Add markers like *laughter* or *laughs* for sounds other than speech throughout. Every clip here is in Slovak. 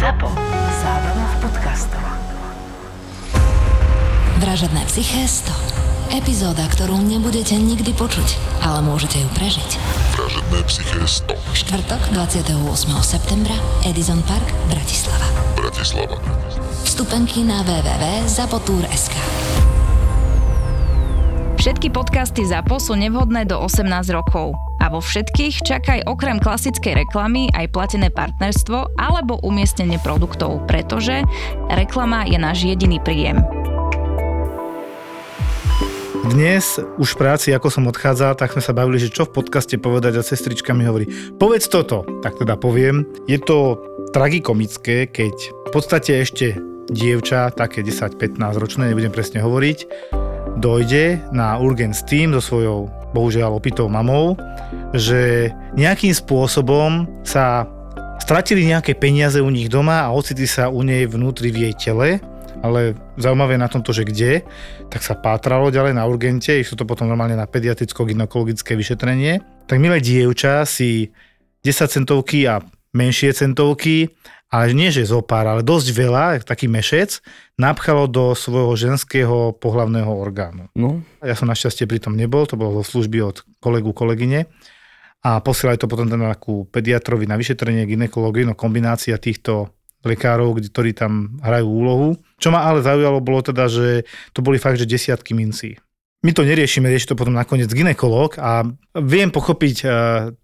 ZAPO. Zábrná v podcastov. Vražedné psyché 100. Epizóda, ktorú nebudete nikdy počuť, ale môžete ju prežiť. Vražedné psyché 100. Štvrtok 28. septembra Edison Park, Bratislava. Bratislava. Vstupenky na www.zapotur.sk Všetky podcasty ZAPO sú nevhodné do 18 rokov. A vo všetkých čakaj okrem klasickej reklamy aj platené partnerstvo alebo umiestnenie produktov, pretože reklama je náš jediný príjem. Dnes už v práci, ako som odchádzal, tak sme sa bavili, že čo v podcaste povedať a sestrička mi hovorí, povedz toto. Tak teda poviem, je to tragikomické, keď v podstate ešte dievča, také 10-15 ročné, nebudem presne hovoriť, dojde na Urgence Team so svojou bohužiaľ opitou mamou, že nejakým spôsobom sa stratili nejaké peniaze u nich doma a ocitli sa u nej vnútri v jej tele, ale zaujímavé na tomto, že kde, tak sa pátralo ďalej na urgente, išlo to potom normálne na pediatricko-gynekologické vyšetrenie. Tak milé dievča si 10 centovky a menšie centovky ale nie že zo pár, ale dosť veľa, taký mešec, napchalo do svojho ženského pohlavného orgánu. No. Ja som našťastie pri tom nebol, to bolo zo služby od kolegu, kolegyne a posielali to potom teda ku pediatrovi na vyšetrenie ginekológie, no kombinácia týchto lekárov, ktorí tam hrajú úlohu. Čo ma ale zaujalo bolo teda, že to boli fakt, že desiatky mincí my to neriešime, rieši to potom nakoniec ginekolog a viem pochopiť e,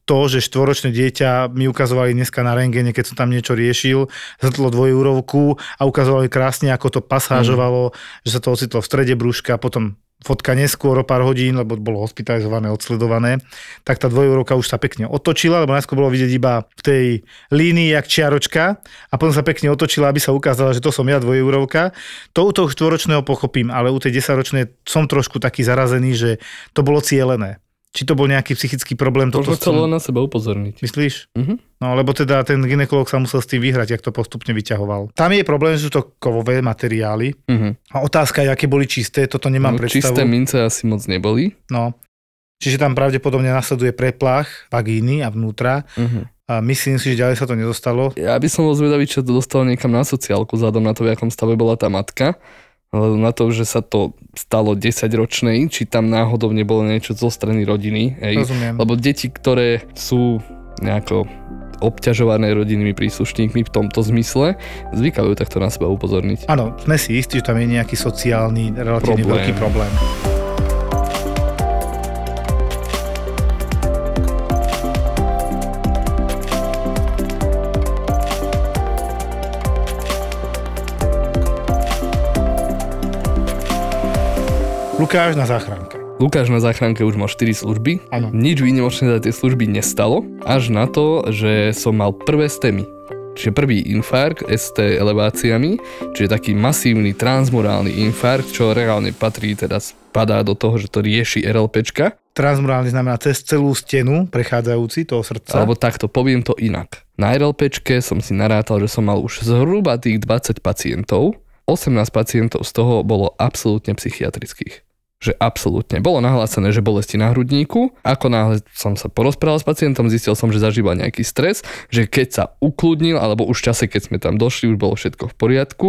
to, že štvoročné dieťa mi ukazovali dneska na rengene, keď som tam niečo riešil, zhrtlo dvojúrovku a ukazovali krásne, ako to pasážovalo, mm. že sa to ocitlo v strede brúška, potom fotka neskôr o pár hodín, lebo bolo hospitalizované, odsledované, tak tá dvojúrovka už sa pekne otočila, lebo najskôr bolo vidieť iba v tej línii jak čiaročka a potom sa pekne otočila, aby sa ukázala, že to som ja dvojúrovka. To u toho štvoročného pochopím, ale u tej desaťročnej som trošku taký zarazený, že to bolo cielené či to bol nejaký psychický problém. Možno chcelo na seba upozorniť. Myslíš? Uh-huh. No lebo teda ten ginekolog sa musel s tým vyhrať, jak to postupne vyťahoval. Tam je problém, že sú to kovové materiály. Uh-huh. A otázka je, aké boli čisté, toto nemám no, predstavu. Čisté mince asi moc neboli. No. Čiže tam pravdepodobne nasleduje preplach vagíny a vnútra. Uh-huh. A myslím si, že ďalej sa to nedostalo. Ja by som bol zvedavý, čo to dostalo niekam na sociálku, vzhľadom na to, v akom stave bola tá matka na to, že sa to stalo 10 ročnej, či tam náhodou nebolo niečo zo strany rodiny. Hej? Rozumiem. Lebo deti, ktoré sú nejako obťažované rodinnými príslušníkmi v tomto zmysle, zvykajú takto na seba upozorniť. Áno, sme si istí, že tam je nejaký sociálny, relatívne problém. veľký problém. Lukáš na záchranke. Lukáš na záchranke už mal 4 služby. Áno. Nič výnimočné za tie služby nestalo, až na to, že som mal prvé stemy. Čiže prvý infarkt ST eleváciami, čiže taký masívny transmurálny infarkt, čo reálne patrí, teda spadá do toho, že to rieši RLPčka. Transmurálny znamená cez celú stenu prechádzajúci toho srdca. Alebo takto, poviem to inak. Na RLPčke som si narátal, že som mal už zhruba tých 20 pacientov, 18 pacientov z toho bolo absolútne psychiatrických že absolútne. Bolo nahlásené, že bolesti na hrudníku. Ako náhle som sa porozprával s pacientom, zistil som, že zažíval nejaký stres, že keď sa ukludnil, alebo už v čase, keď sme tam došli, už bolo všetko v poriadku.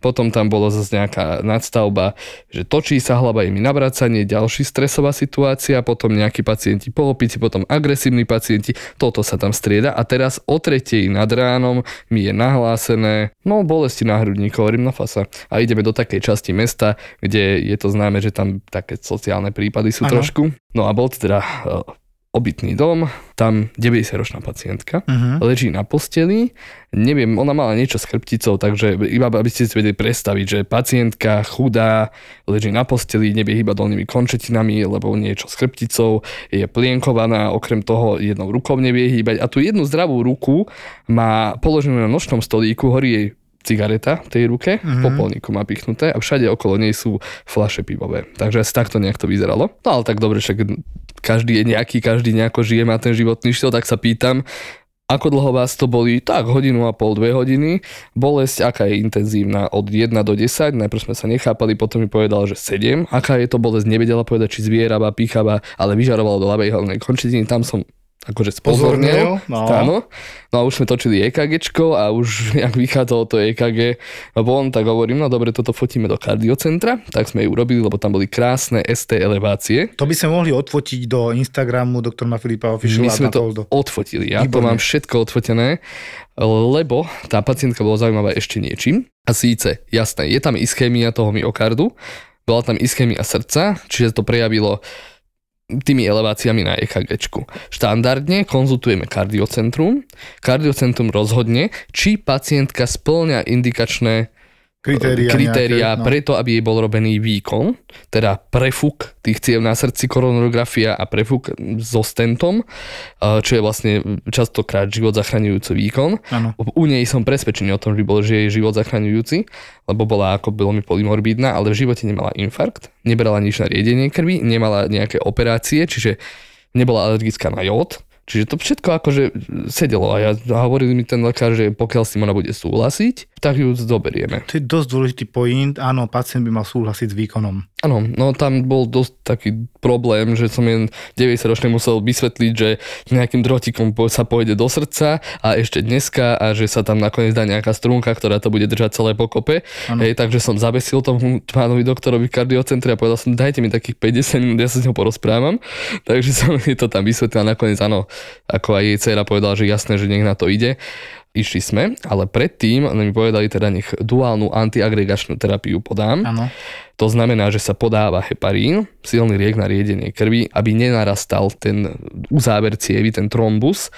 Potom tam bolo zase nejaká nadstavba, že točí sa hlava, je mi navracanie, ďalší stresová situácia, potom nejakí pacienti polopici, potom agresívni pacienti, toto sa tam strieda a teraz o tretej nad ránom mi je nahlásené, no bolesti na hrudníku, hovorím na fasa. A ideme do takej časti mesta, kde je to známe, že tam také sociálne prípady sú ano. trošku. No a bol teda uh, obytný dom, tam 90-ročná pacientka, uh-huh. leží na posteli, neviem, ona mala niečo s chrbticou, takže iba aby ste si vedeli predstaviť, že pacientka chudá, leží na posteli, nevie iba dolnými končetinami, lebo niečo s chrbticou, je plienkovaná, okrem toho jednou rukou nevie hýbať a tú jednu zdravú ruku má položenú na nočnom stolíku, horí jej cigareta v tej ruke, mm-hmm. popolníku má pichnuté a všade okolo nej sú flaše pivové. Takže asi takto nejak to vyzeralo. No ale tak dobre, však každý je nejaký, každý nejako žije, má ten životný štýl, tak sa pýtam, ako dlho vás to boli? Tak hodinu a pol, dve hodiny. Bolesť, aká je intenzívna? Od 1 do 10. Najprv sme sa nechápali, potom mi povedal, že 7. Aká je to bolesť? Nevedela povedať, či zvieravá, píchavá, ale vyžarovala do ľavej hlavnej končetiny. Tam som akože spozornil. Pozornil, no. Áno. No a už sme točili EKGčko a už *laughs* jak vychádzalo to EKG von, tak hovorím, no dobre, toto fotíme do kardiocentra, tak sme ju urobili, lebo tam boli krásne ST elevácie. To by sme mohli odfotiť do Instagramu doktora Filipa Official My sme to to... odfotili, ja to Výborne. mám všetko odfotené, lebo tá pacientka bola zaujímavá ešte niečím. A síce, jasné, je tam ischémia toho myokardu, bola tam ischémia srdca, čiže to prejavilo tými eleváciami na EKG. Štandardne konzultujeme kardiocentrum. Kardiocentrum rozhodne, či pacientka splňa indikačné Kritéria, kritéria nejaké, no. preto, aby jej bol robený výkon, teda prefuk tých ciev na srdci, koronografia a prefuk so stentom, eh, čo je vlastne častokrát život zachraňujúci výkon. Áno. U nej som presvedčený o tom, že bol, že je život zachraňujúci, lebo bola ako veľmi polymorbidná, ale v živote nemala infarkt, nebrala nič na riedenie krvi, nemala nejaké operácie, čiže nebola alergická na jód, Čiže to všetko akože sedelo a ja a hovorili mi ten lekár, že pokiaľ s tým ona bude súhlasiť, tak ju zoberieme. To je dosť dôležitý point. Áno, pacient by mal súhlasiť s výkonom. Áno, no tam bol dosť taký problém, že som jen 90 ročne musel vysvetliť, že nejakým drotikom sa pôjde do srdca a ešte dneska a že sa tam nakoniec dá nejaká strunka, ktorá to bude držať celé pokope. Hej, takže som zabesil tomu pánovi doktorovi v kardiocentre a povedal som, dajte mi takých 50 minút, ja sa s ňou porozprávam. *laughs* Takže som mi to tam vysvetlil a nakoniec áno, ako aj jej dcera povedala, že jasné, že nech na to ide. Išli sme, ale predtým mi povedali teda nech duálnu antiagregačnú terapiu podám. Áno. To znamená, že sa podáva heparín, silný liek na riedenie krvi, aby nenarastal ten uzáver cievy, ten trombus.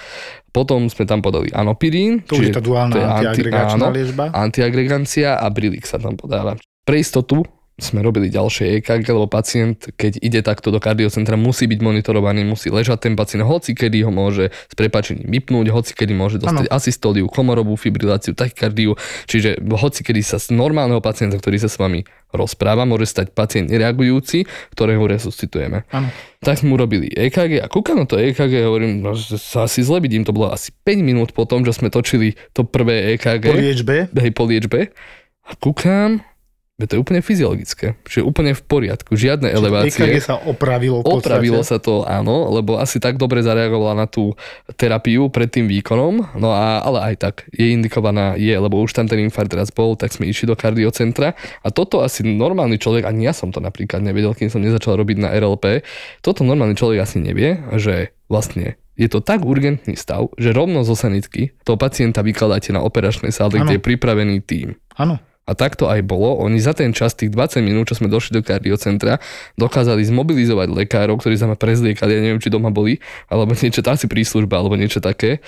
Potom sme tam podali anopirín. To už je tá duálna to je anti- áno, liečba. Antiagregancia a brilik sa tam podáva. Pre istotu sme robili ďalšie EKG, lebo pacient, keď ide takto do kardiocentra, musí byť monitorovaný, musí ležať ten pacient, hoci kedy ho môže s prepačením vypnúť, hoci kedy môže dostať Áno. asystóliu, komorovú fibriláciu, tachykardiu, čiže hoci kedy sa z normálneho pacienta, ktorý sa s vami rozpráva, môže stať pacient nereagujúci, ktorého resuscitujeme. Áno. Tak sme urobili EKG a kúkam na to EKG a hovorím, no, že sa asi zle vidím, to bolo asi 5 minút po tom, že sme točili to prvé EKG Po liečbe. hej, po liečbe a kúkam, to je úplne fyziologické, čiže úplne v poriadku, žiadne elevácie. EKG sa opravilo v. Opravilo sa to, áno, lebo asi tak dobre zareagovala na tú terapiu pred tým výkonom, no a, ale aj tak je indikovaná, je, lebo už tam ten infarkt raz bol, tak sme išli do kardiocentra a toto asi normálny človek, ani ja som to napríklad nevedel, kým som nezačal robiť na RLP, toto normálny človek asi nevie, že vlastne je to tak urgentný stav, že rovno zo sanitky toho pacienta vykladáte na operačnej sále, kde je pripravený tým. Áno. A tak to aj bolo. Oni za ten čas, tých 20 minút, čo sme došli do kardiocentra, dokázali zmobilizovať lekárov, ktorí sa ma prezliekali, ja neviem, či doma boli, alebo niečo, asi príslužba, alebo niečo také.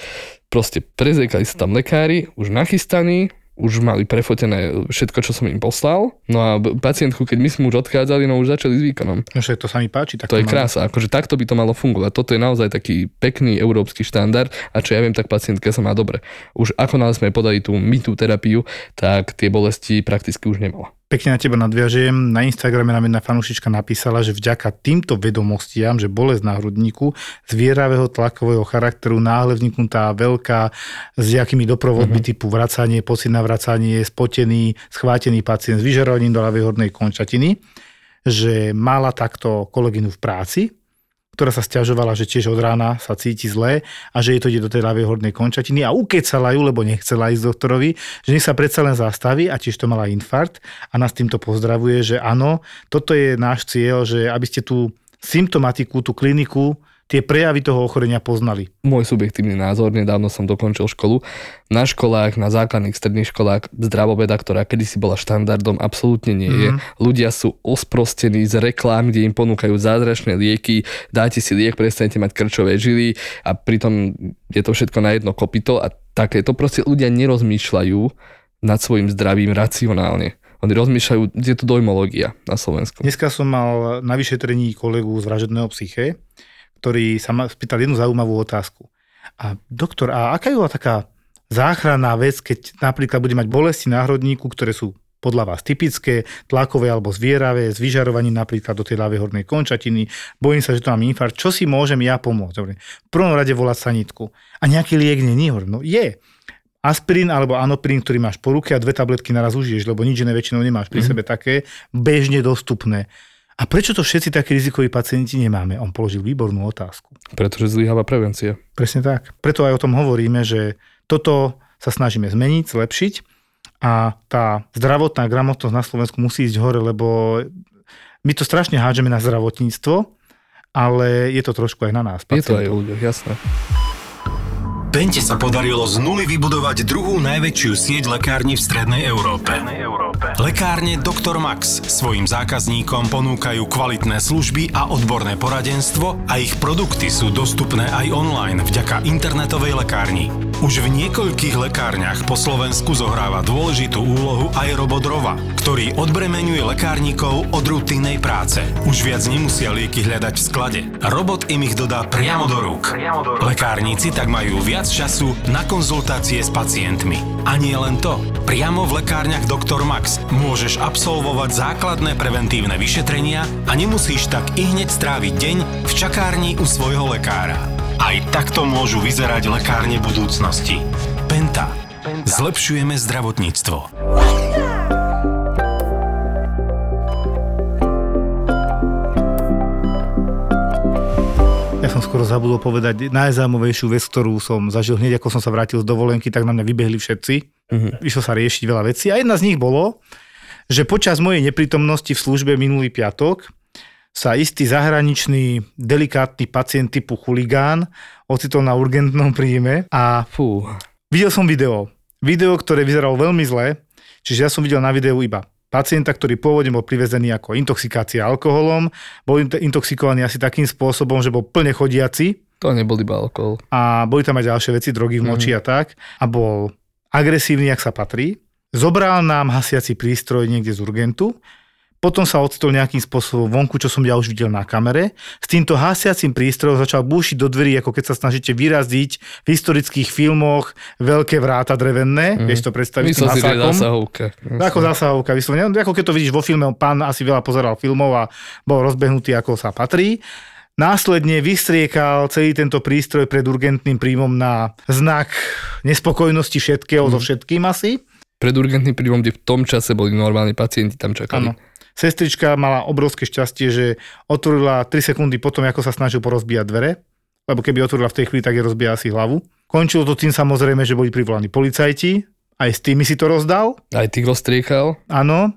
Proste prezliekali sa tam lekári, už nachystaní, už mali prefotené všetko, čo som im poslal. No a pacientku, keď my sme už odchádzali, no už začali s výkonom. No však to sa mi páči. Tak To je mám. krása, akože takto by to malo fungovať. Toto je naozaj taký pekný európsky štandard a čo ja viem, tak pacientka sa má dobre. Už ako náhle sme podali tú mytú terapiu, tak tie bolesti prakticky už nemala. Pekne na teba nadviažem. Na Instagrame nám jedna fanúšička napísala, že vďaka týmto vedomostiam, že bolesť na hrudníku, zvieravého tlakového charakteru, náhle vzniknutá veľká, s jakými doprovodmi Mhm. uh-huh. typu vracanie, pocit na vracanie, spotený, schvátený pacient s vyžarovaním do ľavej hornej končatiny, že mala takto kolegynu v práci, ktorá sa stiažovala, že tiež od rána sa cíti zle a že jej to ide do tej ľavej hornej končatiny a ukecala ju, lebo nechcela ísť doktorovi, že nech sa predsa len zastaví a tiež to mala infarkt a nás týmto pozdravuje, že áno, toto je náš cieľ, že aby ste tú symptomatiku, tú kliniku, tie prejavy toho ochorenia poznali. Môj subjektívny názor, nedávno som dokončil školu. Na školách, na základných stredných školách zdravoveda, ktorá kedysi bola štandardom, absolútne nie je. Mhm. Ľudia sú osprostení z reklám, kde im ponúkajú zázračné lieky, dáte si liek, prestanete mať krčové žily a pritom je to všetko na jedno kopito a takéto proste ľudia nerozmýšľajú nad svojim zdravím racionálne. Oni rozmýšľajú, je to dojmológia na Slovensku. Dneska som mal na vyšetrení kolegu z vražedného psyché, ktorý sa ma spýtal jednu zaujímavú otázku. A doktor, a aká je bola taká záchranná vec, keď napríklad bude mať bolesti na hrudníku, ktoré sú podľa vás typické, tlakové alebo zvieravé, s vyžarovaním napríklad do tej ľavej hornej končatiny, bojím sa, že to mám infarkt, čo si môžem ja pomôcť? Dobre. V prvom rade volať sanitku. A nejaký liek není? No je. Aspirín alebo anopirín, ktorý máš po ruke a dve tabletky naraz užiješ, lebo nič iné väčšinou nemáš pri Mhm. sebe také, bežne dostupné. A prečo to všetci takí rizikoví pacienti nemáme? On položil výbornú otázku. Pretože zlyháva prevencia. Presne tak. Preto aj o tom hovoríme, že toto sa snažíme zmeniť, zlepšiť a tá zdravotná gramotnosť na Slovensku musí ísť hore, lebo my to strašne hádžeme na zdravotníctvo, ale je to trošku aj na nás. Je to aj pacientov. o ľuďoch, jasné. Pente sa podarilo z nuly vybudovať druhú najväčšiu sieť lekární v Strednej Európe. Lekárne Dr. Max svojim zákazníkom ponúkajú kvalitné služby a odborné poradenstvo a ich produkty sú dostupné aj online vďaka internetovej lekárni. Už v niekoľkých lekárniach po Slovensku zohráva dôležitú úlohu aj robot Rova, ktorý odbremenuje lekárnikov od rutinnej práce. Už viac nemusia lieky hľadať v sklade. Robot im ich dodá priamo do rúk. Lekárnici tak majú viac času na konzultácie s pacientmi. A nie len to. Priamo v lekárniach Dr. Max môžeš absolvovať základné preventívne vyšetrenia a nemusíš tak i hneď stráviť deň v čakárni u svojho lekára. Aj takto môžu vyzerať lekárne budúcnosti. Penta. Zlepšujeme zdravotníctvo. Ja som skoro zabudol povedať najzaujímavejšiu vec, ktorú som zažil hneď, ako som sa vrátil z dovolenky, tak na mňa vybehli všetci. Mhm. Išlo sa riešiť veľa vecí a jedna z nich bolo, že počas mojej neprítomnosti v službe minulý piatok sa istý zahraničný delikátny pacient typu chuligán ocitol na urgentnom príjme a Fú, videl som video. Video, ktoré vyzeralo veľmi zle, čiže ja som videl na videu iba pacienta, ktorý pôvodne bol privezený ako intoxikácia alkoholom, bol int- intoxikovaný asi takým spôsobom, že bol plne chodiaci to nebol iba alkohol. a boli tam aj ďalšie veci, drogy v moči a tak a bol agresívny, ak sa patrí. Zobral nám hasiaci prístroj niekde z urgentu, potom sa odstol nejakým spôsobom vonku, čo som ja už videl na kamere. S týmto hasiacím prístrojom začal búšiť do dverí, ako keď sa snažíte vyraziť v historických filmoch veľké vráta drevené. Mm. Vieš to predstaviť Myslel si, zásahovka. Ako zásahovka, vyslovene. Ako keď to vidíš vo filme, pán asi veľa pozeral filmov a bol rozbehnutý, ako sa patrí. Následne vystriekal celý tento prístroj pred urgentným príjmom na znak nespokojnosti všetkého so všetkým asi. Pred urgentným príjmom, kde v tom čase boli normálni pacienti, tam čakali. Áno. Sestrička mala obrovské šťastie, že otvorila 3 sekundy potom, ako sa snažil porozbíjať dvere, lebo keby otvorila v tej chvíli, tak je rozbíja asi hlavu. Končilo to tým samozrejme, že boli privolaní policajti, aj s tými si to rozdal, Aj tých rozstriekal. áno.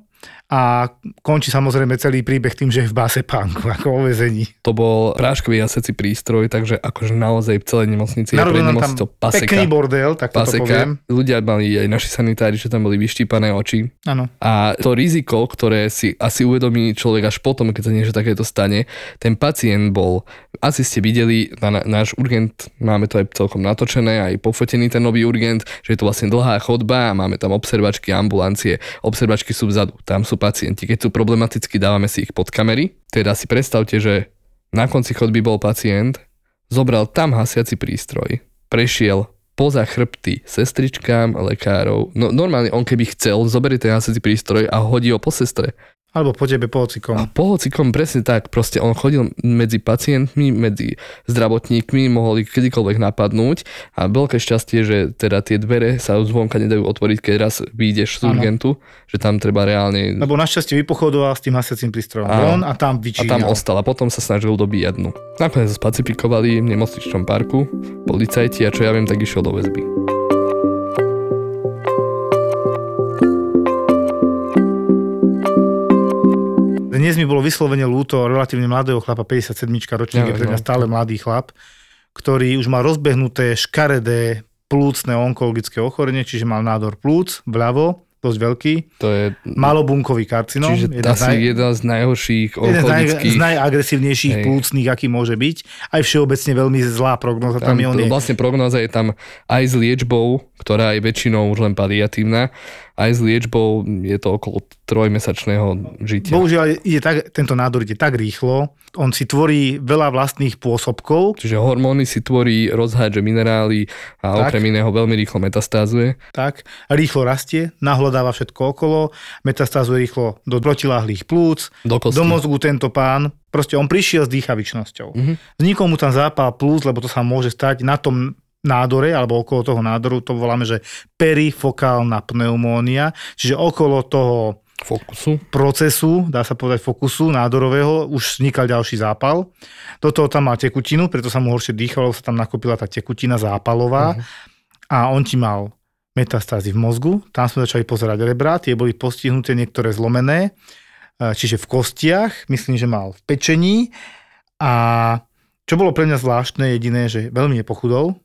A končí samozrejme celý príbeh tým, že je v báse pánku, ako o väzení. To bol práškový jasecí prístroj, takže akože naozaj v celej nemocnici je pred nemocnicou paseka. pekný bordel, tak to poviem. paseka. Ľudia mali aj naši sanitári, že tam boli vyštípané oči. Áno. A to riziko, ktoré si asi uvedomí človek až potom, keď sa niečo takéto stane, ten pacient bol, asi ste videli, na, na, náš urgent, máme to aj celkom natočené, aj pofotený ten nový urgent, že je to vlastne dlhá chodba a máme tam observačky, ambulancie, observačky sú vzadu, tam sú pacienti. Keď sú problematickí, dávame si ich pod kamery. Teda si predstavte, že na konci chodby bol pacient, zobral tam hasiaci prístroj, prešiel poza chrbty sestričkám, lekárov. No normálne on keby chcel, zoberie ten hasiaci prístroj a hodí ho po sestre. Alebo po tebe, po A hocikom. po hocikom presne tak, proste on chodil medzi pacientmi, medzi zdravotníkmi, mohol ich kedykoľvek napadnúť a veľké šťastie, že teda tie dvere sa zvonka nedajú otvoriť, keď raz vyjdeš z urgentu, že tam treba reálne... Lebo našťastie vypochodoval s tým hasiacím prístrojom von a tam A vyčíňal. tam ostal a potom sa snažil dobíjať dnu. Nakoniec spacifikovali v nemocničnom parku, policajti a čo ja viem, tak išiel do väzby. Dnes mi bolo vyslovene ľúto relatívne mladého chlapa, 57 ročník, Ja, je pre mňa no. stále mladý chlap, ktorý už mal rozbehnuté škaredé plúcne onkologické ochorenie, čiže mal nádor plúc vľavo, dosť veľký, To je... malobunkový karcinom, Čiže jeden, z asi naj, jeden z najhorších jeden z, naj, z onkologických... najagresívnejších Hej. plúcnych, aký môže byť. Aj všeobecne veľmi zlá prognoza. Tam, Tam, je on je, vlastne prognoza je tam aj s liečbou, ktorá je väčšinou už len paliatívna, aj s liečbou je to okolo trojmesačného žitia. Bohužiaľ, ide tak, tento nádor ide tak rýchlo, on si tvorí veľa vlastných pôsobkov, Čiže hormóny si tvorí, rozhádže minerály a Tak. okrem iného veľmi rýchlo metastázuje. tak, rýchlo rastie, nahlodáva všetko okolo, metastázuje rýchlo do protiláhlých plúc, Do kosti. do mozgu tento pán, proste on prišiel s dýchavičnosťou. Mm-hmm. Vznikol mu tam zápal plúc, lebo to sa môže stať na tom nádore, alebo okolo toho nádoru, to voláme, že perifokálna pneumónia, čiže okolo toho Fokusu. procesu, dá sa povedať fokusu nádorového, už vznikal ďalší zápal. Do toho tam mal tekutinu, preto sa mu horšie dýchalo, sa tam nakopila tá tekutina zápalová Mhm. a on ti mal metastázy v mozgu, tam sme začali pozerať rebra, tie boli postihnuté, niektoré zlomené, e, čiže v kostiach, myslím, že mal v pečení a čo bolo pre mňa zvláštne jediné, že veľmi nepochudol,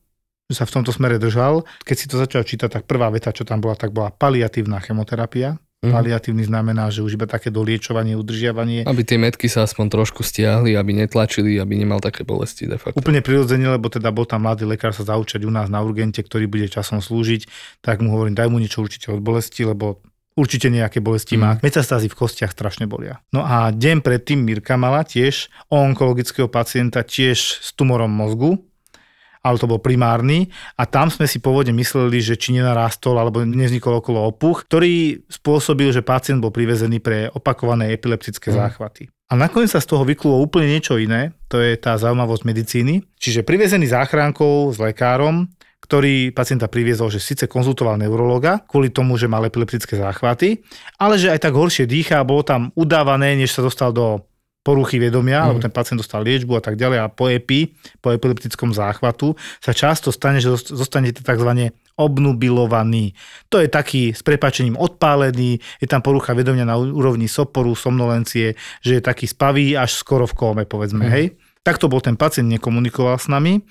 že sa v tomto smere držal. Keď si to začal čítať, tak prvá veta, čo tam bola, tak bola paliatívna chemoterapia. Mhm. Paliatívny znamená, že už iba také doliečovanie, udržiavanie. Aby tie metky sa aspoň trošku stiahli, aby netlačili, aby nemal také bolesti de facto. Úplne prirodzene, lebo teda bol tam mladý lekár sa zaučať u nás na urgente, ktorý bude časom slúžiť, tak mu hovorím, daj mu niečo určite od bolesti, lebo určite nejaké bolesti má. Metastázy v kostiach strašne bolia. No a deň predtým Mirka mala tiež onkologického pacienta tiež s tumorom mozgu, ale to bol primárny a tam sme si pôvodne mysleli, že či nenarástol alebo nevznikol okolo opuch, ktorý spôsobil, že pacient bol privezený pre opakované epileptické záchvaty. A nakoniec sa z toho vyklulo úplne niečo iné, to je tá zaujímavosť medicíny. Čiže privezený záchrankou s lekárom, ktorý pacienta priviezol, že síce konzultoval neurologa kvôli tomu, že mal epileptické záchvaty, ale že aj tak horšie dýcha a bolo tam udávané, než sa dostal do poruchy vedomia, mm. lebo ten pacient dostal liečbu a tak ďalej a po epi, po epileptickom záchvatu sa často stane, že zost- zostanete tzv. obnubilovaný. To je taký s prepačením odpálený, je tam porucha vedomia na úrovni soporu, somnolencie, že je taký spavý až skoro v kóme, povedzme, mm. hej. Takto bol ten pacient, nekomunikoval s nami.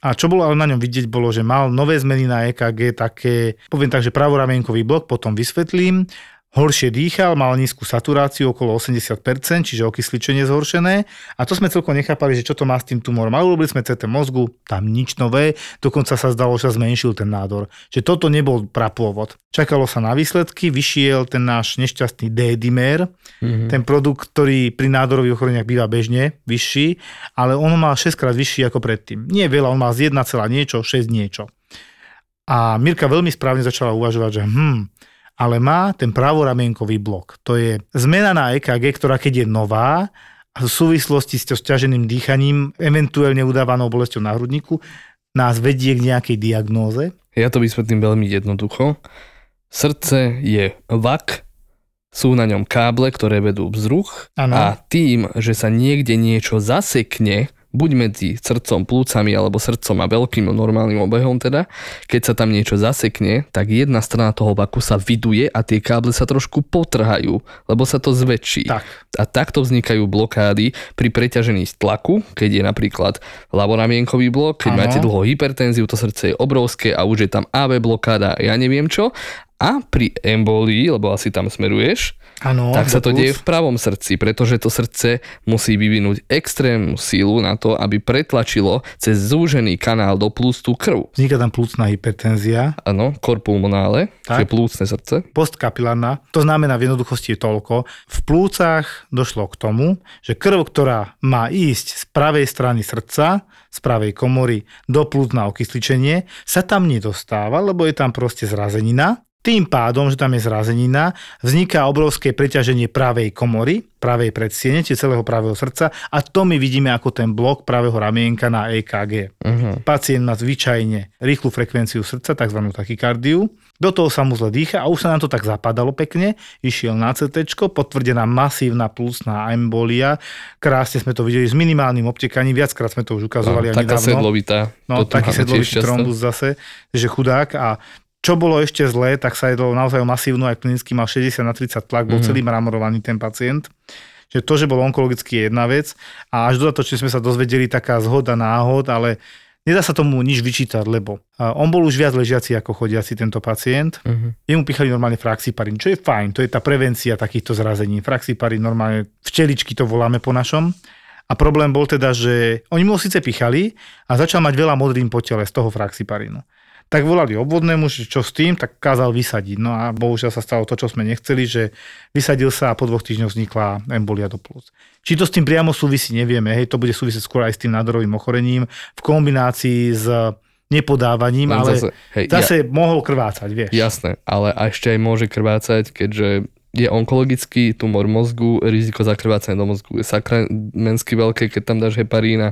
A čo bolo ale na ňom vidieť, bolo, že mal nové zmeny na EKG, také, poviem tak, že pravoramienkový blok, potom vysvetlím, horšie dýchal, mal nízku saturáciu okolo 80%, čiže okysličenie zhoršené. A to sme celkom nechápali, že čo to má s tým tumorom. Ale urobili sme CT mozgu, tam nič nové, dokonca sa zdalo, že sa zmenšil ten nádor. Že toto nebol prapôvod. Čakalo sa na výsledky, vyšiel ten náš nešťastný D-dimer, mm-hmm. ten produkt, ktorý pri nádorových ochoreniach býva bežne vyšší, ale on mal 6 krát vyšší ako predtým. Nie veľa, on mal z 1, niečo, 6 niečo. A Mirka veľmi správne začala uvažovať, že hm, ale má ten pravoramienkový blok. To je zmena na EKG, ktorá keď je nová v súvislosti s ťaženým dýchaním, eventuálne udávanou bolesťou na hrudníku, nás vedie k nejakej diagnóze. Ja to vysvetlím veľmi jednoducho. Srdce je vak, sú na ňom káble, ktoré vedú vzruch Áno. a tým, že sa niekde niečo zasekne, buď medzi srdcom, plúcami alebo srdcom a veľkým normálnym obehom teda, keď sa tam niečo zasekne, tak jedna strana toho vaku sa vyduje a tie káble sa trošku potrhajú, lebo sa to zväčší. Tak. A takto vznikajú blokády pri preťažení tlaku, keď je napríklad laboramienkový blok, keď Áno. máte dlho hypertenziu, to srdce je obrovské a už je tam AV blokáda, ja neviem čo. A pri embolii, lebo asi tam smeruješ, Áno, tak sa to deje v pravom srdci, pretože to srdce musí vyvinúť extrémnu sílu na to, aby pretlačilo cez zúžený kanál do plúc tú krv. Vzniká tam plúcna hypertenzia, Áno, kor pulmonále, Tak. čiže plúcne srdce. postkapilárna. To znamená v jednoduchosti je toľko. V plúcach došlo k tomu, že krv, ktorá má ísť z pravej strany srdca, z pravej komory do plúc na okysličenie, sa tam nedostáva, lebo je tam proste zrazenina. Tým pádom, že tam je zrazenina, vzniká obrovské preťaženie pravej komory, pravej predsiene, čiže celého pravého srdca a to my vidíme ako ten blok pravého ramienka na EKG. Uh-huh. Pacient má zvyčajne rýchlu frekvenciu srdca, tzv. tachykardiu. Do toho sa mu zle dýcha a už sa nám to tak zapadalo pekne. Išiel na CT, potvrdená masívna plusná embolia. Krásne sme to videli s minimálnym obtekaním, viackrát sme to už ukazovali No, aj taká nedávno. sedlovitá. No, taký sedlovitý trombus zase, že chudák a čo bolo ešte zlé, tak sa jedlo naozaj masívnu, aj klinicky mal 60 na 30 tlak, bol Mhm. celý mramorovaný ten pacient. Že to, že bol onkologický je jedna vec a až dodatočne sme sa dozvedeli taká zhoda náhod, ale nedá sa tomu nič vyčítať, lebo on bol už viac ležiaci ako chodiaci tento pacient. Uh-huh. Jemu pichali normálne fraxiparín, čo je fajn, to je tá prevencia takýchto zrazení. Fraxiparín normálne včeličky to voláme po našom. A problém bol teda, že oni mu síce pichali a začal mať veľa modrín po tele z toho fraxiparínu. Tak volali obvodnému, že čo s tým, tak kázal vysadiť. No a bohužiaľ sa stalo to, čo sme nechceli, že vysadil sa a po dvoch týždňoch vznikla embolia do plúc. Či to s tým priamo súvisí, nevieme. Hej, to bude súvisieť skôr aj s tým nádorovým ochorením v kombinácii s nepodávaním, Len ale zase, hej, zase mohol krvácať, vieš. Jasné, ale ešte aj môže krvácať, keďže je onkologický tumor mozgu, riziko zakrvácania do mozgu je sakramensky veľké, keď tam dáš heparín a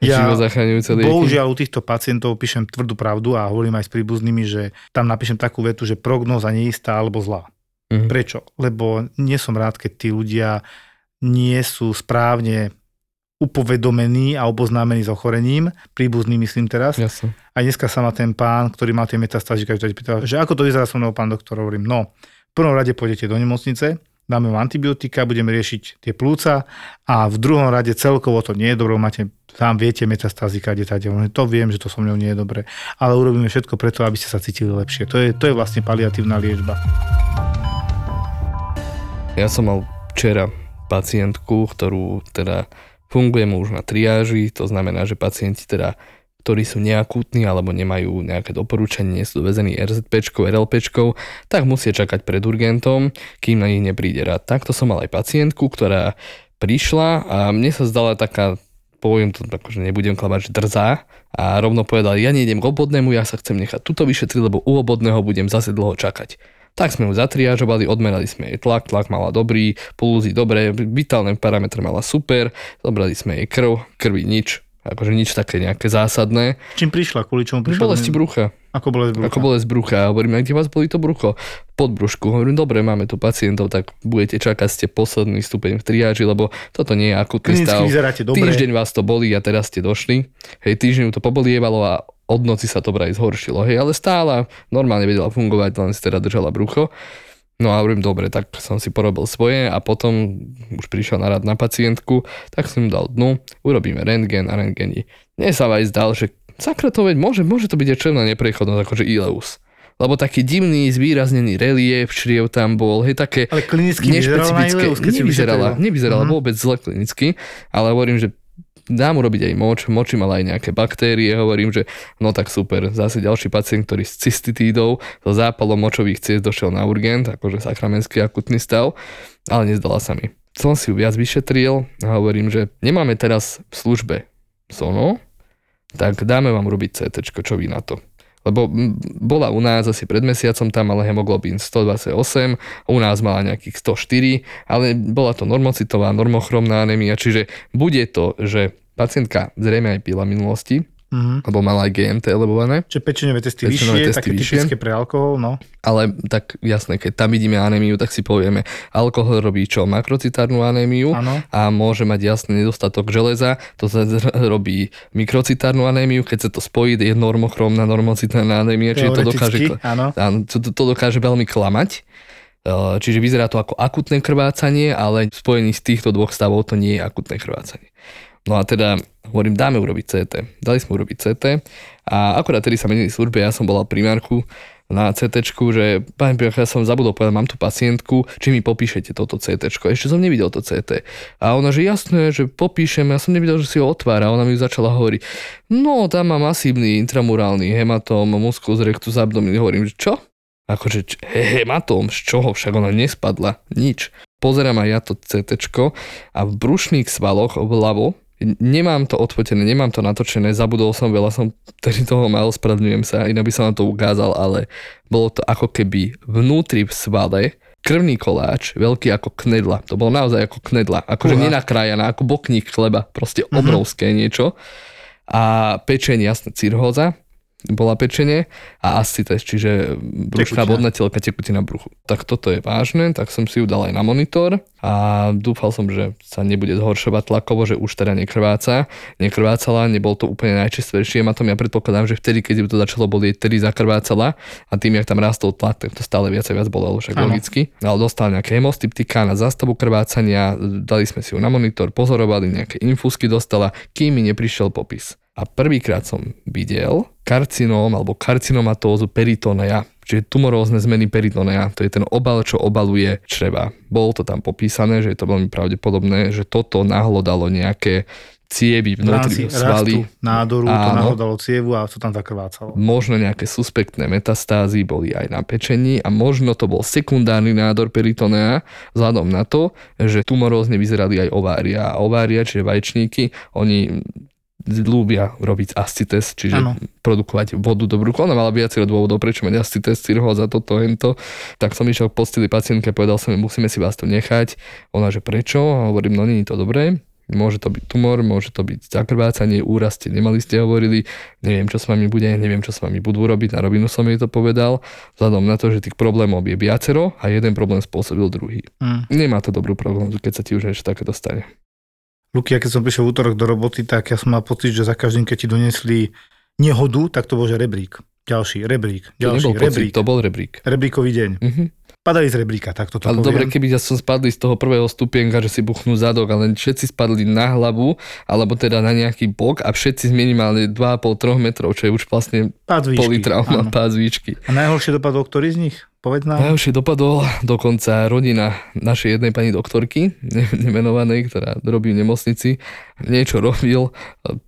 Ja život zachraňujúce lieky. Bohužiaľ u týchto pacientov píšem tvrdú pravdu a hovorím aj s príbuznými, že tam napíšem takú vetu, že prognóza neistá alebo zlá. Mhm. Prečo? Lebo nie som rád, keď tí ľudia nie sú správne upovedomení a oboznámení s ochorením, príbuzný myslím teraz. Jasne. A dneska sa ma ten pán, ktorý mal tie metastázy, každý pýtal, že ako to vyzerá so mnou, pán doktor, hovorím, no, v prvom rade pôjdete do nemocnice, dáme vám antibiotika, budeme riešiť tie plúca a v druhom rade celkovo to nie je dobré, máte, sám viete metastázy, kde táte, to viem, že to so mnou nie je dobré, ale urobíme všetko preto, aby ste sa cítili lepšie. To je, to je vlastne paliatívna liečba. Ja som mal včera pacientku, ktorú teda fungujeme už na triáži, to znamená, že pacienti teda ktorí sú neakútni alebo nemajú nejaké doporučenie, nie sú dovezení RZP, RLP, tak musia čakať pred urgentom, kým na nich nepríde rád. Takto som mal aj pacientku, ktorá prišla a mne sa zdala taká poviem to tak, že nebudem klamať, že drzá a rovno povedal, ja nejdem k obodnému, ja sa chcem nechať tuto vyšetriť, lebo u obodného budem zase dlho čakať. Tak sme ju zatriažovali, odmerali sme jej tlak, tlak mala dobrý, pulzy dobré, vitálne parametre mala super, zobrali sme jej krv, krvi nič, akože nič také nejaké zásadné. Čím prišla? Kvôli čomu prišla? Bolesti brucha. Ako bolesť brucha? Ako bolesť brucha. A hovorím, kde vás boli to brucho? Pod brúšku. Hovorím, dobre, máme tu pacientov, tak budete čakať, ste posledný stupeň v triáži, lebo toto nie je akutný Klinicky stav. vyzeráte dobre. Týždeň vás to bolí a teraz ste došli. Hej, týždeň to pobolievalo a od noci sa to vraj zhoršilo. Hej, ale stála, normálne vedela fungovať, len si teda držala brucho. No a hovorím, dobre, tak som si porobil svoje a potom už prišiel na rad na pacientku, tak som dal dnu, urobíme rentgen a rentgeni. Mne sa aj zdal, že sakra to veď môže, môže to byť aj černá neprechodnosť, akože ileus. Lebo taký divný, zvýraznený relief, čriev tam bol, hej, také Ale klinicky nešpecifické, ileus, nevyzerala, nevyzerala Mhm. vôbec zle klinicky, ale hovorím, že dám urobiť aj moč, moči mala aj nejaké baktérie, hovorím, že no tak super, zase ďalší pacient, ktorý s cystitídou, so zápalom močových ciest došiel na urgent, akože sakramenský akutný stav, ale nezdala sa mi. Som si ju viac vyšetril a hovorím, že nemáme teraz v službe sono, tak dáme vám robiť CT, čo vy na to. Lebo bola u nás asi pred mesiacom, tam mala hemoglobín 128, u nás mala nejakých 104, ale bola to normocitová, normochromná anémia, čiže bude to, že pacientka zrejme aj pila minulosti, Mhm. lebo mala aj GMT elevované, Čiže pečeňové testy Pečeňové vyššie, testy také vyššie. typické pre alkohol, no. ale tak jasné, keď tam vidíme anémiu, tak si povieme, alkohol robí čo? Makrocitárnu anémiu a môže mať jasný nedostatok železa, to sa robí mikrocitárnu anémiu, keď sa to spojí, je normochromná normocitárna anémia, čiže to dokáže, áno. to, to, dokáže veľmi klamať. Eh, Čiže vyzerá to ako akutné krvácanie, ale spojení z týchto dvoch stavov to nie je akutné krvácanie. No a teda hovorím, dáme urobiť CT. Dali sme urobiť CT a akorát tedy sa menili služby, ja som bola primárku na CT, že pán Pioch, ja som zabudol povedať, mám tu pacientku, či mi popíšete toto CT. Ešte som nevidel to CT. A ona, že jasné, že popíšem, ja som nevidel, že si ho otvára. Ona mi začala hovoriť, no tam má masívny intramurálny hematóm, musculus rectus abdominis. Hovorím, že čo? Akože he- hematóm, z čoho? Však ona nespadla. Nič. Pozerám aj ja to CT a v brušných svaloch vľavo Nemám to odfotené, nemám to natočené, zabudol som, veľa som tedy toho mal, spravedlňujem sa, inak by som vám to ukázal, ale bolo to ako keby vnútri v svale krvný koláč, veľký ako knedla. To bolo naozaj ako knedla, akože Uha. nenakrájaná, ako bokník chleba, proste Mhm. obrovské niečo. A pečenie, jasne, cirhóza, bola pečenie a ascites, čiže brušná Tekutina. vodná telka, tekutina bruchu. Tak toto je vážne, tak som si ju dal aj na monitor a dúfal som, že sa nebude zhoršovať tlakovo, že už teda nekrváca. Nekrvácala, nebol to úplne najčistejšie hematom. Ja predpokladám, že vtedy, keď ju to začalo bolieť, vtedy zakrvácala a tým, jak tam rastol tlak, tak to stále viac a viac bolelo, však Áno. logicky. Ale dostal nejaké hemostyptika na zastavu krvácania, dali sme si ju na monitor, pozorovali, nejaké infúzky dostala, kým mi neprišiel popis. A prvýkrát som videl karcinóm alebo karcinomatózu peritonea, čiže tumorózne zmeny peritonea, to je ten obal, čo obaluje čreva. Bolo to tam popísané, že je to veľmi pravdepodobné, že toto nahlodalo nejaké cievy vnútri svaly, nádoru to Áno. nahodalo cievu a to tam zakrvácalo. možno nejaké suspektné metastázy boli aj na pečení a možno to bol sekundárny nádor peritonea vzhľadom na to, že tumorózne vyzerali aj ovária. A ovária, čiže vajčníky, oni ľúbia robiť ascites, čiže Áno. produkovať vodu do bruchu. Ona mala viacero dôvodov, prečo mať ascites, cirhóza, toto, hento. Tak som išiel k posteli pacientke a povedal som jej, musíme si vás tu nechať. Ona, že prečo? A hovorím, no nie je to dobré. Môže to byť tumor, môže to byť zakrvácanie, úraz ste nemali ste hovorili, neviem čo s vami bude, neviem čo s vami budú robiť, na rovinu som jej to povedal, vzhľadom na to, že tých problémov je viacero a jeden problém spôsobil druhý. Mm. Nemá to dobrú prognozu, keď sa ti už niečo také dostane. Luky, ja keď som prišiel v útorok do roboty, tak ja som mal pocit, že za každým, keď ti donesli nehodu, tak to bol že rebrík. Ďalší, rebrík, To ďalší, pocit, rebrík. to bol rebrík. Rebríkový deň. Mhm. Padali z rebríka, tak toto Ale poviem. dobre, keby ja som spadli z toho prvého stupienka, že si buchnú zadok, ale všetci spadli na hlavu, alebo teda na nejaký bok a všetci z minimálne 2,5-3 metrov, čo je už vlastne politrauma, pád z výšky. A najhoršie dopadol ktorý z nich? Povedz nám. Najhoršie dopadol dokonca rodina našej jednej pani doktorky, ne- nemenovanej, ktorá robí v nemocnici. Niečo robil,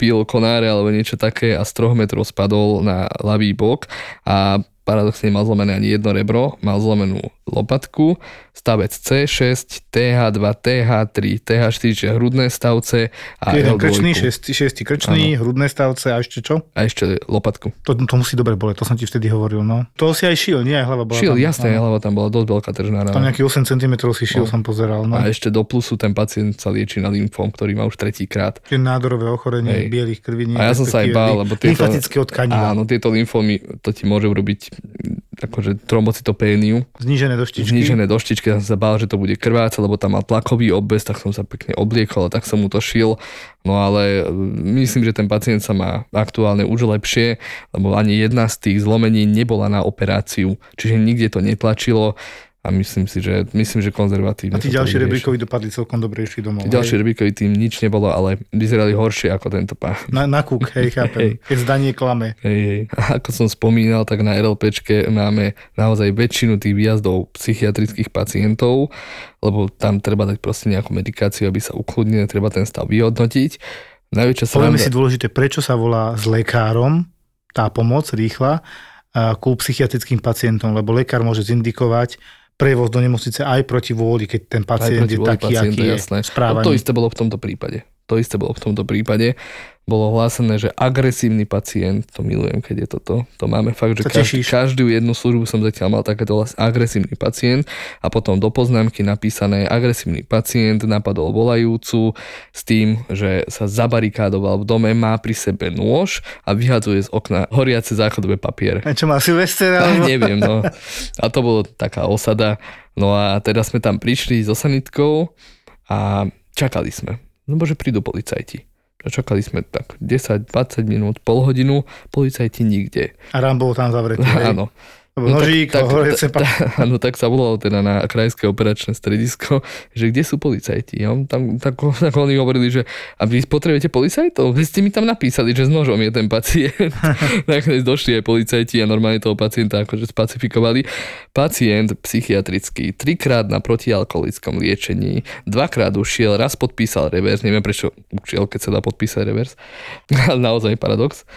pil konáre alebo niečo také a z troch metrov spadol na ľavý bok a paradoxne mal zlomené ani jedno rebro, mal zlomenú lopatku, stavec C6, TH2, TH3, TH4, čiže hrudné stavce a Jeden L2. krčný, šiesti, šiesti krčný, hrudné stavce a ešte čo? A ešte lopatku. To, to musí dobre boleť, to som ti vtedy hovoril. No. To si aj šiel, nie aj hlava bola Šiel, tam. jasné, Áno. hlava tam bola dosť veľká tržná Tam rána. nejakých 8 cm si šiel, No. som pozeral. No. A ešte do plusu ten pacient sa lieči na lymfom, ktorý má už tretíkrát. Tie nádorové ochorenie Hej. bielých krviní. A ja som sa aj bál, lebo tieto... Lymfatického tkaniva. Áno, tieto lymfómy, to ti môže urobiť akože trombocytopéniu, Znížené doštičky. znížené doštičky, ja som sa bál, že to bude krvácať, lebo tam mal tlakový obvez, tak som sa pekne obliekol a tak som mu to šil. No ale mm, myslím, že ten pacient sa má aktuálne už lepšie, lebo ani jedna z tých zlomení nebola na operáciu, čiže nikde to netlačilo a myslím si, že, myslím, že konzervatívne. A tí ďalší rebríkovi dopadli celkom dobre, išli domov. Tí ďalší hej. rebríkovi tým nič nebolo, ale vyzerali horšie ako tento pán. Na, na kúk, hej, chápem. Keď zdanie klame. Hej, hej. A ako som spomínal, tak na RLPčke máme naozaj väčšinu tých výjazdov psychiatrických pacientov, lebo tam treba dať proste nejakú medikáciu, aby sa ukludnili, treba ten stav vyhodnotiť. Najväčšia Povieme si dôležité, prečo sa volá s lekárom tá pomoc rýchla ku psychiatrickým pacientom, lebo lekár môže zindikovať prevoz do nemocnice aj proti vôli, keď ten pacient je taký, pacienta, aký je jasné. správaný. No to isté bolo v tomto prípade. To isté bolo v tomto prípade. Bolo hlásené, že agresívny pacient, to milujem, keď je toto, to máme fakt, že každý, každú jednu službu som zatiaľ mal takéto hlas- agresívny pacient a potom do poznámky napísané agresívny pacient napadol volajúcu s tým, že sa zabarikádoval v dome, má pri sebe nôž a vyhadzuje z okna horiace záchodové papiere. A Čo má Silvester? *laughs* Alebo... neviem, no. A to bolo taká osada. No a teda sme tam prišli so sanitkou a čakali sme. No bože, prídu policajti. A čakali sme tak 10-20 minút, pol hodinu, policajti nikde. A Ram bol tam zavretý. Áno. No nožík, horece ta, ta, *laughs* áno, tak sa volalo teda na krajské operačné stredisko, že kde sú policajti. A on tam, tak, tak oni hovorili, že a vy potrebujete policajtov? Vy ste mi tam napísali, že s nožom je ten pacient. *laughs* Nakoniec došli aj policajti a normálne toho pacienta akože spacifikovali. Pacient psychiatrický, trikrát na protialkoholickom liečení, dvakrát ušiel, raz podpísal revers, neviem prečo ušiel, keď sa dá podpísať revers, *laughs* naozaj paradox.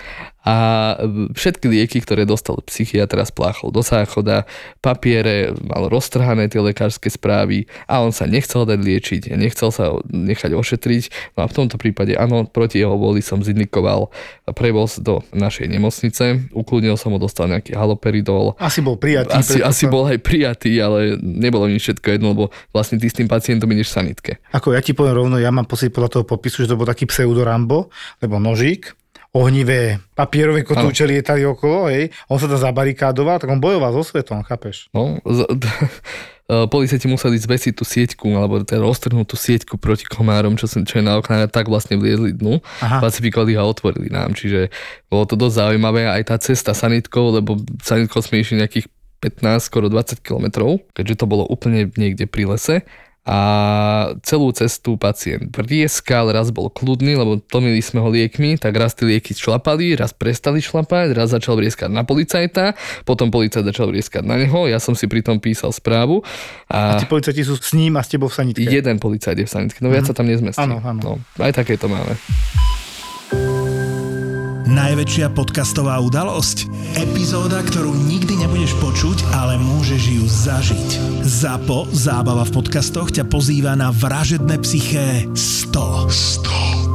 A všetky lieky, ktoré dostal psychiatra, spláchol do záchoda, papiere, mal roztrhané tie lekárske správy a on sa nechcel dať liečiť, nechcel sa nechať ošetriť. No a v tomto prípade, áno, proti jeho voli som zindikoval prevoz do našej nemocnice, ukludnil som ho, dostal nejaký haloperidol, Asi bol prijatý. asi, preto asi bol aj prijatý, ale nebolo mi všetko jedno, lebo vlastne ty s tým pacientom ideš sanitke. Ako ja ti poviem rovno, ja mám pocit podľa toho podpisu, že to bol taký pseudorambo, lebo nožík, ohnivé papierové kotúče lietali okolo, hej, on sa tam zabarikádoval, tak on bojoval so svetom, chápeš? No, z, *laughs* policajti museli zvesiť tú sieťku, alebo teda roztrhnúť tú sieťku proti komárom, čo, som, čo je na okná, tak vlastne vliezli dnu, Aha. pacifikovali a otvorili nám, čiže bolo to dosť zaujímavé. Aj tá cesta sanitkou, lebo sanitkou sme išli nejakých 15, skoro 20 kilometrov, keďže to bolo úplne niekde pri lese a celú cestu pacient vrieskal, raz bol kľudný, lebo tlmili sme ho liekmi, tak raz tie lieky šlapali, raz prestali šlapať, raz začal vrieskať na policajta, potom policajt začal vrieskať na neho, ja som si pritom písal správu A a, tí policajti sú s ním a s tebou v sanitke. jeden policajt je v sanitke, no viac sa tam nezmestí. Áno, áno. No, aj takéto máme. Najväčšia podcastová udalosť? Epizóda, ktorú nikdy nebudeš počuť, ale môžeš ju zažiť. ZAPO, zábava v podcastoch, ťa pozýva na vražedné psyché 100. 100.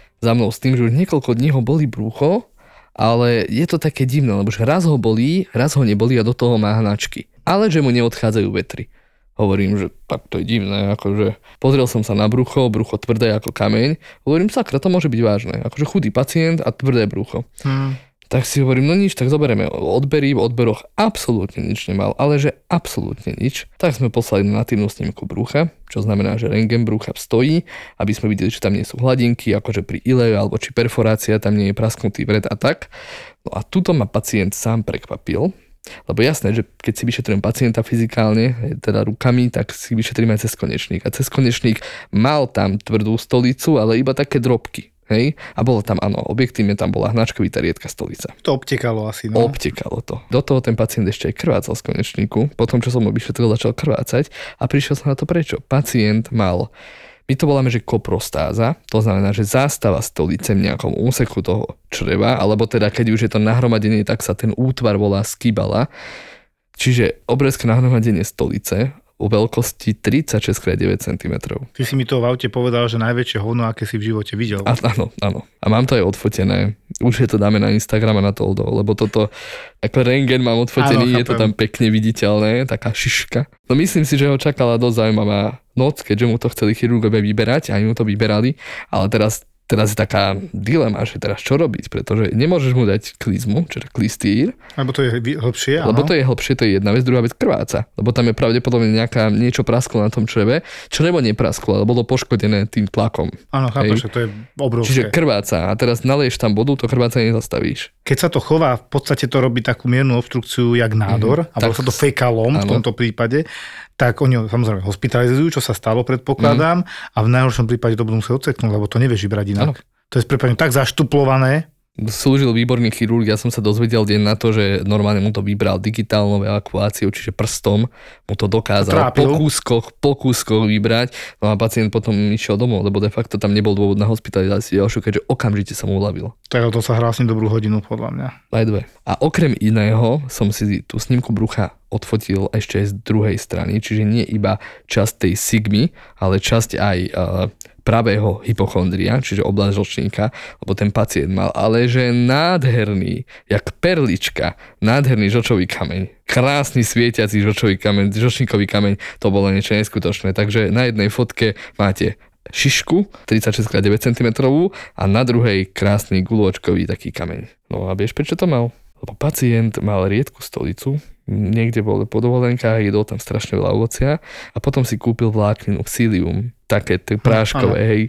za mnou s tým, že už niekoľko dní ho boli brúcho, ale je to také divné, lebo že raz ho bolí, raz ho nebolí a do toho má hnačky. Ale že mu neodchádzajú vetry. Hovorím, že tak to je divné, akože pozrel som sa na brucho, brucho tvrdé ako kameň. Hovorím, sakra, to môže byť vážne. Akože chudý pacient a tvrdé brucho. Hmm. Tak si hovorím, no nič, tak zoberieme odbery, v odberoch absolútne nič nemal, ale že absolútne nič. Tak sme poslali na natívnu snímku brucha, čo znamená, že rengen brucha stojí, aby sme videli, či tam nie sú hladinky, akože pri ile, alebo či perforácia tam nie je prasknutý vred a tak. No a tuto ma pacient sám prekvapil, lebo jasné, že keď si vyšetrujem pacienta fyzikálne, teda rukami, tak si vyšetrím aj cez konečník. A cez konečník mal tam tvrdú stolicu, ale iba také drobky. Hej? A bolo tam, áno, objektívne tam bola hnačkovitá riedka stolica. To obtekalo asi, no. Obtekalo to. Do toho ten pacient ešte aj krvácal z konečníku. Potom, čo som ho vyšetril, začal krvácať a prišiel som na to prečo. Pacient mal my to voláme, že koprostáza, to znamená, že zástava stolice v nejakom úseku toho čreva, alebo teda keď už je to nahromadenie, tak sa ten útvar volá skybala. Čiže obrovské nahromadenie stolice o veľkosti 36x9 cm. Ty si mi to v aute povedal, že najväčšie hovno, aké si v živote videl. A, áno, áno. A mám to aj odfotené. Už je to dáme na Instagram a na Toldo, lebo toto, ako rengen mám odfotený, Áno, je to tam pekne viditeľné, taká šiška. No myslím si, že ho čakala dosť zaujímavá noc, keďže mu to chceli chirurgovia vyberať, aj mu to vyberali, ale teraz teraz je taká dilema, že teraz čo robiť, pretože nemôžeš mu dať klizmu, čiže klistýr, Lebo to je hlbšie, áno. lebo to je hlbšie, to je jedna vec, druhá vec krváca, lebo tam je pravdepodobne nejaká, niečo prasklo na tom čreve, čo nebo neprasklo, ale bolo poškodené tým tlakom. Áno, chápeš, že to je obrovské. Čiže krváca a teraz naleješ tam vodu, to krvácanie nezastavíš. Keď sa to chová, v podstate to robí takú miernu obstrukciu, jak nádor, mm, a volá Tak- sa to fekalom v tomto prípade, tak oni ho samozrejme hospitalizujú, čo sa stalo, predpokladám, a v najhoršom prípade to budú musieť odseknúť, lebo to nevieš vybrať inak. Áno. To je prepaň tak zaštuplované, Slúžil výborný chirurg, ja som sa dozvedel deň na to, že normálne mu to vybral digitálnou evakuáciou, čiže prstom mu to dokázal Trápil. po kúskoch, po kúskoch vybrať, no a pacient potom išiel domov, lebo de facto tam nebol dôvod na hospitalizáciu ďalšiu, keďže okamžite sa mu uľavilo. tak to sa hrá s ním dobrú hodinu, podľa mňa. Aj dve. A okrem iného som si tú snímku brucha odfotil ešte aj z druhej strany, čiže nie iba časť tej sigmy, ale časť aj uh, pravého hypochondria, čiže oblasť žlčníka, lebo ten pacient mal, ale že nádherný, jak perlička, nádherný žlčový kameň. Krásny svietiaci žlčový kameň, žlčníkový kameň, to bolo niečo neskutočné. Takže na jednej fotke máte šišku 36x9 cm a na druhej krásny guločkový taký kameň. No a vieš prečo to mal? Lebo pacient mal riedku stolicu, niekde bol po dovolenkách, jedol tam strašne veľa ovocia a potom si kúpil vlákninu psyllium, také tie práškové, hej.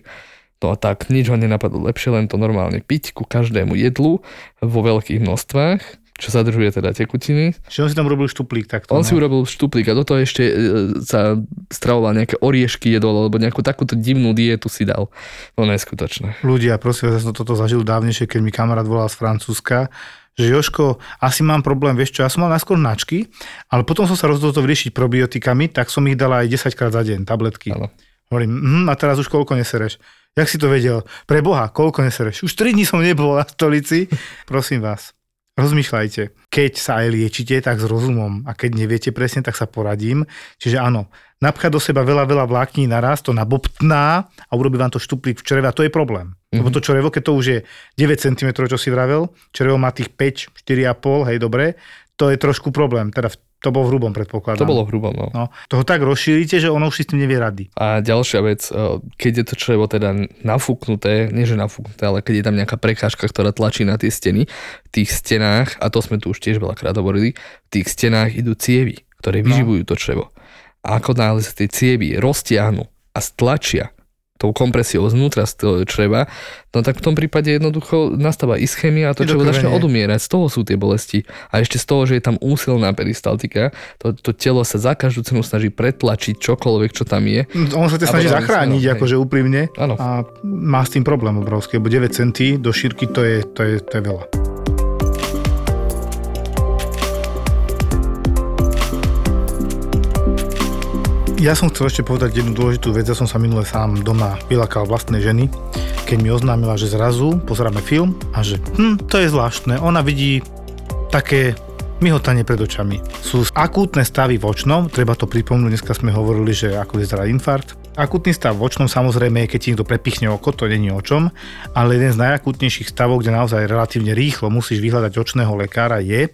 No a tak nič ho nenapadlo lepšie, len to normálne piť ku každému jedlu vo veľkých množstvách, čo zadržuje teda tekutiny. Čiže on si tam robil štuplík takto. On no. si urobil štuplík a do toho ešte e, sa stravoval nejaké oriešky jedol, alebo nejakú takúto divnú dietu si dal. No neskutočné. Ľudia, prosím ja som toto zažil dávnejšie, keď mi kamarát volal z Francúzska, že Joško, asi mám problém, vieš čo, ja som mal najskôr načky, ale potom som sa rozhodol to vyriešiť probiotikami, tak som ich dal aj 10 krát za deň, tabletky. Áno. Hovorím, hm, a teraz už koľko nesereš? Jak si to vedel? Pre Boha, koľko nesereš? Už 3 dní som nebol na stolici. Prosím vás, rozmýšľajte. Keď sa aj liečite, tak s rozumom. A keď neviete presne, tak sa poradím. Čiže áno, napchať do seba veľa, veľa vlákní naraz, to nabobtná a urobí vám to štuplík v čreve a to je problém. Mm-hmm. Lebo to črevo, keď to už je 9 cm, čo si vravel, črevo má tých 5, 4,5, hej, dobre, to je trošku problém. Teda v- to bolo v hrubom predpokladám. To bolo v hrubom, no. No, toho tak rozšírite, že ono už si s tým nevie rady. A ďalšia vec, e, keď je to črevo teda nafúknuté, nie že nafúknuté, ale keď je tam nejaká prekážka, ktorá tlačí na tie steny, v tých stenách, a to sme tu už tiež veľakrát hovorili, v tých stenách idú cievy, ktoré vyživujú to črevo. A ako náhle sa tie cievy roztiahnu a stlačia tou kompresiou znútra z toho čreva, no tak v tom prípade jednoducho nastáva ischémia a to to črevo začne odumierať. Z toho sú tie bolesti. A ešte z toho, že je tam úsilná peristaltika, to, to telo sa za každú cenu snaží pretlačiť čokoľvek, čo tam je. On sa ťa snaží zachrániť, hej. akože úprimne. Áno. A má s tým problém obrovský, lebo 9 centí do šírky to je, to je, to je veľa. Ja som chcel ešte povedať jednu dôležitú vec. Ja som sa minule sám doma vylakal vlastnej ženy, keď mi oznámila, že zrazu pozeráme film a že hm, to je zvláštne. Ona vidí také myhotanie pred očami. Sú akútne stavy v očnom, treba to pripomnúť, dneska sme hovorili, že ako vyzerá infarkt. Akútny stav v očnom samozrejme je, keď ti niekto prepichne oko, to není o čom, ale jeden z najakútnejších stavov, kde naozaj relatívne rýchlo musíš vyhľadať očného lekára je,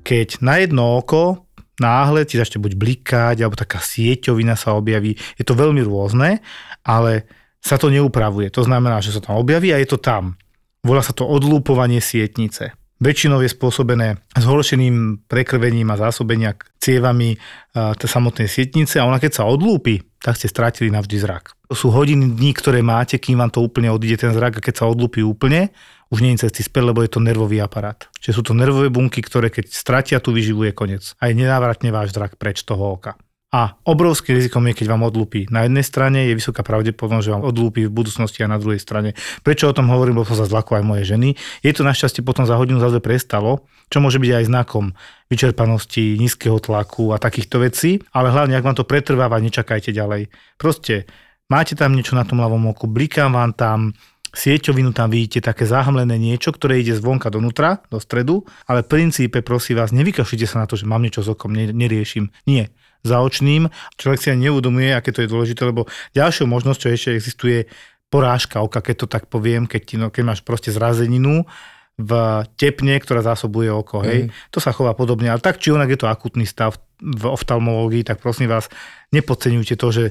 keď na jedno oko náhle ti začne buď blikať, alebo taká sieťovina sa objaví. Je to veľmi rôzne, ale sa to neupravuje. To znamená, že sa tam objaví a je to tam. Volá sa to odlúpovanie sietnice. Väčšinou je spôsobené zhoršeným prekrvením a zásobenia cievami tej samotnej sietnice a ona keď sa odlúpi, tak ste strátili navždy zrak. To sú hodiny, dní, ktoré máte, kým vám to úplne odíde ten zrak a keď sa odlúpi úplne, už nie je cesty späť, lebo je to nervový aparát. Čiže sú to nervové bunky, ktoré keď stratia tú výživu je koniec. A je nenávratne váš zrak preč toho oka. A obrovským rizikom je, keď vám odlúpi. Na jednej strane je vysoká pravdepodobnosť, že vám odlúpi v budúcnosti a na druhej strane. Prečo o tom hovorím, lebo sa zlakol aj moje ženy. Je to našťastie potom za hodinu zase prestalo, čo môže byť aj znakom vyčerpanosti, nízkeho tlaku a takýchto vecí, ale hlavne, ak vám to pretrváva, nečakajte ďalej. Proste máte tam niečo na tom ľavom oku, bliká vám tam, sieťovinu tam vidíte, také zahmlené niečo, ktoré ide zvonka donútra, do stredu, ale v princípe, prosím vás, nevykašlite sa na to, že mám niečo s okom, ne, neriešim. Nie. Za očným človek si ani neuvedomuje, aké to je dôležité, lebo ďalšou možnosťou ešte existuje porážka oka, keď to tak poviem, keď, no, keď máš proste zrazeninu v tepne, ktorá zásobuje oko. Hej. To sa chová podobne, ale tak či onak je to akutný stav v oftalmológii, tak prosím vás, nepodceňujte to, že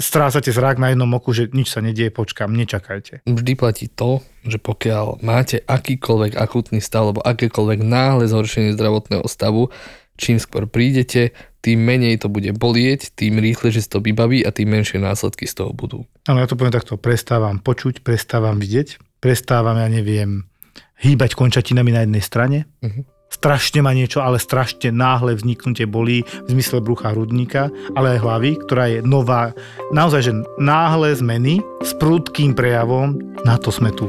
strácate zrak na jednom oku, že nič sa nedieje, počkám, nečakajte. Vždy platí to, že pokiaľ máte akýkoľvek akutný stav alebo akékoľvek náhle zhoršenie zdravotného stavu, čím skôr prídete, tým menej to bude bolieť, tým rýchlejšie si to vybaví a tým menšie následky z toho budú. Áno, ja to poviem takto, prestávam počuť, prestávam vidieť, prestávam, ja neviem, hýbať končatinami na jednej strane, Mhm. strašne ma niečo, ale strašne náhle vzniknutie bolí v zmysle brucha hrudníka, ale aj hlavy, ktorá je nová. Naozaj, že náhle zmeny s prudkým prejavom, na to sme tu.